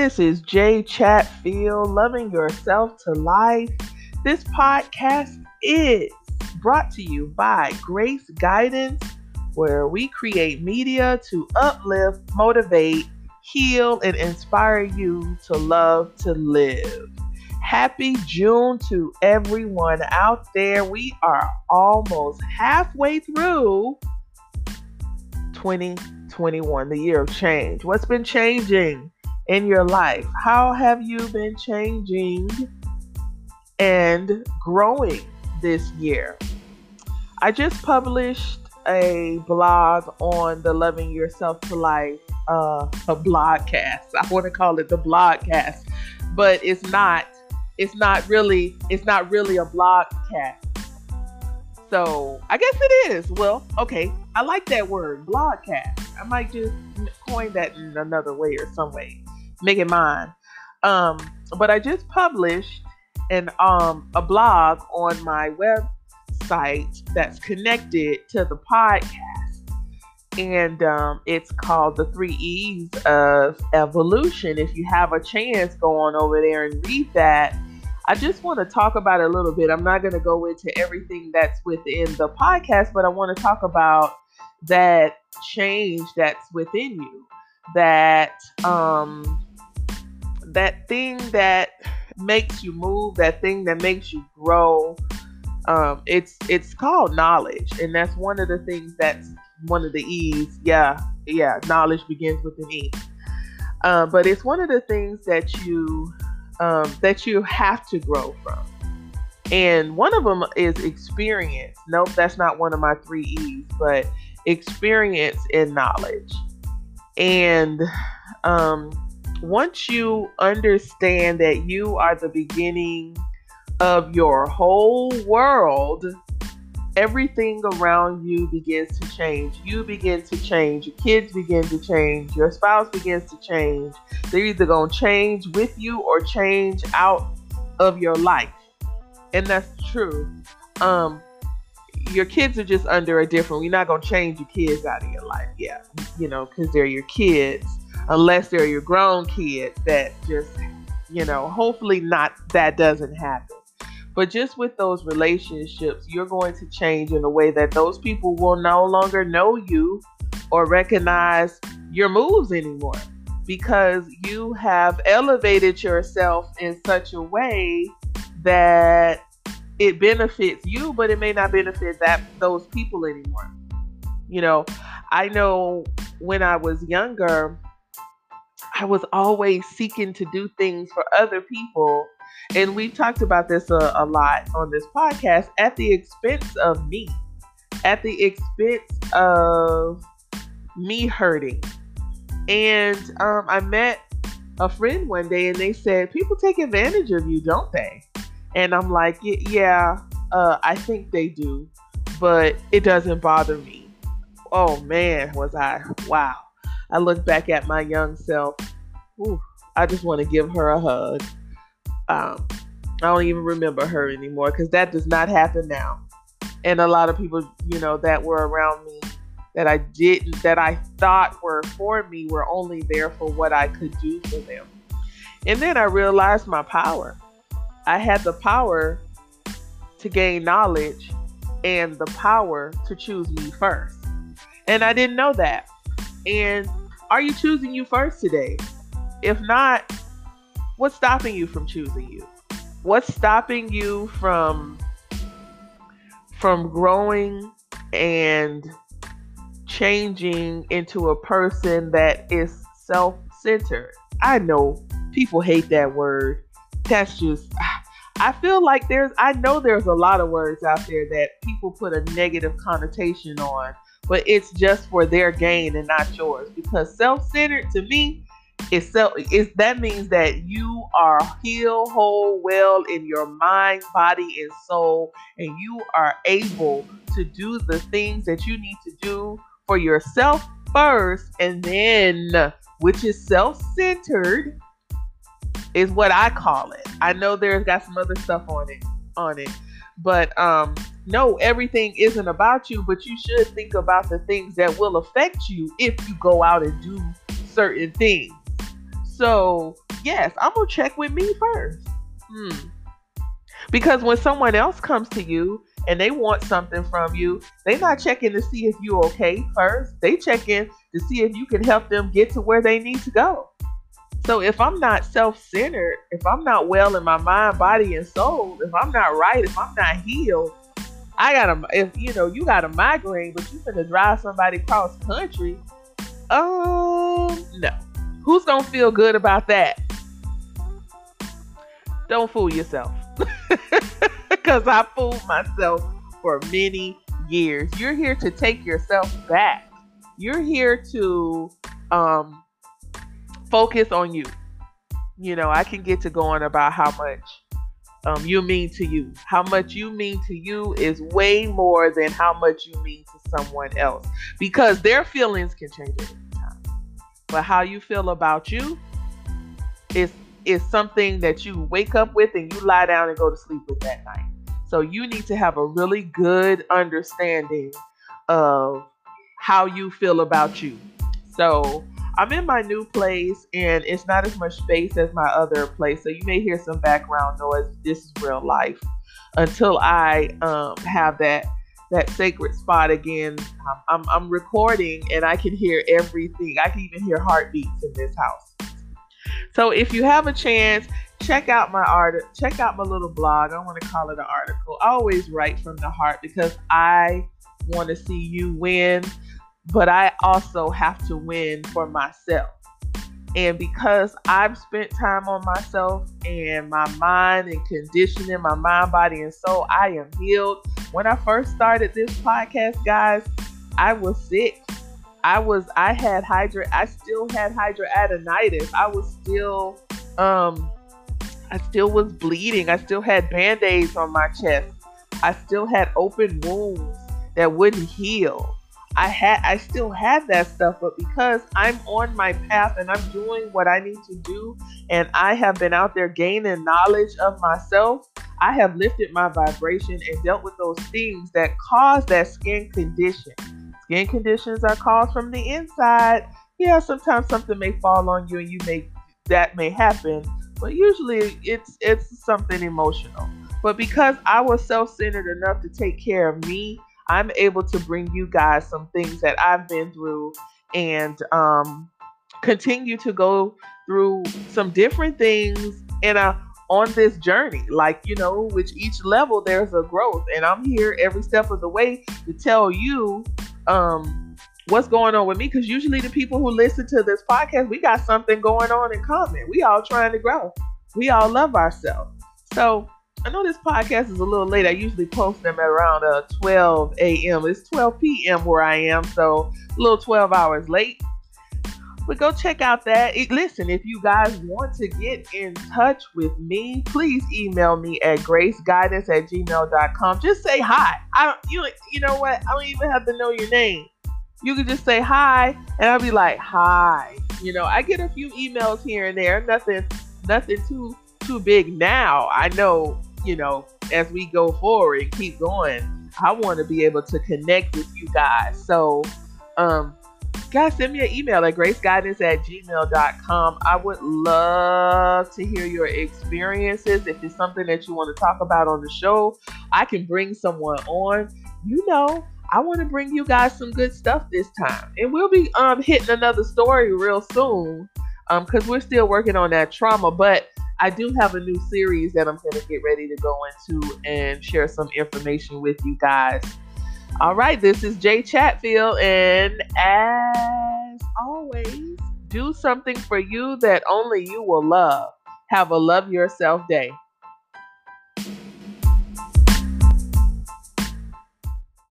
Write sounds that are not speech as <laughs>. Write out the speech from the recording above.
This is Jay Chatfield, Loving Yourself to Life. This podcast is brought to you by Grace Guidance, where we create media to uplift, motivate, heal, and inspire you to love to live. Happy June to everyone out there. We are almost halfway through 2021, the year of change. What's been changing in your life? How have you been changing and growing this year? I just published a blog on the Loving Yourself to Life, uh, a blogcast. I want to call it the blogcast, but it's not. It's not really. It's not really a blogcast. So I guess it is. Well, okay. I like that word, blogcast. I might just coin that in another way or some way, make it mine. Um, but I just published an um a blog on my website that's connected to the podcast, and um, it's called the Three E's of Evolution. If you have a chance, go on over there and read that I just want to talk about it a little bit. I'm not going to go into everything that's within the podcast, but I want to talk about that change that's within you. That um that thing that makes you move, that thing that makes you grow. Um it's it's called knowledge and that's one of the things that's one of the E's. Yeah, yeah, knowledge begins with an E. Uh, but it's one of the things that you um, that you have to grow from. And one of them is experience. Nope, that's not one of my three E's, but experience and knowledge. And um, once you understand that you are the beginning of your whole world, everything around you begins to change. You begin to change. Your kids begin to change. Your spouse begins to change. They're either going to change with you or change out of your life. And that's true. Um, your kids are just under a different, you're not going to change your kids out of your life. Yeah. You know, because they're your kids. Unless they're your grown kids that just, you know, hopefully not, that doesn't happen but just with those relationships, you're going to change in a way that those people will no longer know you or recognize your moves anymore because you have elevated yourself in such a way that it benefits you, but it may not benefit that those people anymore. You know, I know when I was younger, I was always seeking to do things for other people and we've talked about this a, a lot on this podcast at the expense of me, at the expense of me hurting. And um, I met a friend one day and they said, People take advantage of you, don't they? And I'm like, Yeah, uh, I think they do, but it doesn't bother me. Oh man, was I, wow. I look back at my young self. Ooh, I just want to give her a hug. Um, I don't even remember her anymore because that does not happen now. And a lot of people, you know, that were around me that I didn't, that I thought were for me, were only there for what I could do for them. And then I realized my power. I had the power to gain knowledge and the power to choose me first. And I didn't know that. And are you choosing you first today? If not, what's stopping you from choosing you? What's stopping you from from growing and changing into a person that is self-centered? I know people hate that word. That's just I feel like there's I know there's a lot of words out there that people put a negative connotation on, but it's just for their gain and not yours. Because self-centered to me itself is that means that you are healed whole well in your mind body and soul and you are able to do the things that you need to do for yourself first and then which is self-centered is what i call it. I know there's got some other stuff on it on it but um no everything isn't about you but you should think about the things that will affect you if you go out and do certain things so yes, I'm gonna check with me first. Hmm. Because when someone else comes to you and they want something from you, they're not checking to see if you're okay first. They check in to see if you can help them get to where they need to go. So if I'm not self-centered, if I'm not well in my mind, body, and soul, if I'm not right, if I'm not healed, I got a if you know you got a migraine, but you're gonna drive somebody cross country. Um, no. Who's gonna feel good about that? Don't fool yourself. <laughs> Because I fooled myself for many years. You're here to take yourself back. You're here to um, focus on you. You know, I can get to going about how much um, you mean to you. How much you mean to you is way more than how much you mean to someone else because their feelings can change at any time. But how you feel about you is is something that you wake up with and you lie down and go to sleep with that night. So you need to have a really good understanding of how you feel about you. So I'm in my new place and it's not as much space as my other place. So you may hear some background noise. This is real life until I um, have that that sacred spot again. I'm, I'm, I'm recording and I can hear everything. I can even hear heartbeats in this house. So if you have a chance, check out my art, check out my little blog. I want to call it an article. I always write from the heart because I want to see you win, but I also have to win for myself. And because I've spent time on myself and my mind and conditioning my mind, body, and soul, I am healed. When I first started this podcast, guys, I was sick. I was I had hydra I still had hidradenitis. I was still um I still was bleeding. I still had band-aids on my chest. I still had open wounds that wouldn't heal. I had I still had that stuff, but because I'm on my path and I'm doing what I need to do and I have been out there gaining knowledge of myself, I have lifted my vibration and dealt with those things that cause that skin condition skin conditions are caused from the inside. Yeah, sometimes something may fall on you and you may that may happen, but usually it's it's something emotional. But because I was self-centered enough to take care of me, I'm able to bring you guys some things that I've been through and um, continue to go through some different things in a on this journey. Like, you know, with each level, there's a growth. And I'm here every step of the way to tell you um, what's going on with me. Because usually the people who listen to this podcast, we got something going on in common. We all trying to grow. We all love ourselves. So I know this podcast is a little late. I usually post them at around uh, 12 a.m. It's 12 p.m. where I am. So a little 12 hours late. But go check out that. Listen, if you guys want to get in touch with me, please email me at graceguidance at gmail.com. Just say hi. I don't you you know what? I don't even have to know your name. You can just say hi and I'll be like, hi. You know, I get a few emails here and there. Nothing nothing too too big now. I know, you know, as we go forward and keep going, I want to be able to connect with you guys. So um guys, send me an email at graceguidance at gmail.com. I would love to hear your experiences. If it's something that you want to talk about on the show, I can bring someone on. You know, I want to bring you guys some good stuff this time. And we'll be um hitting another story real soon. Um, because we're still working on that trauma, but I do have a new series that I'm gonna get ready to go into and share some information with you guys. All right, this is Jay Chatfield, and as always, do something for you that only you will love. Have a love yourself day.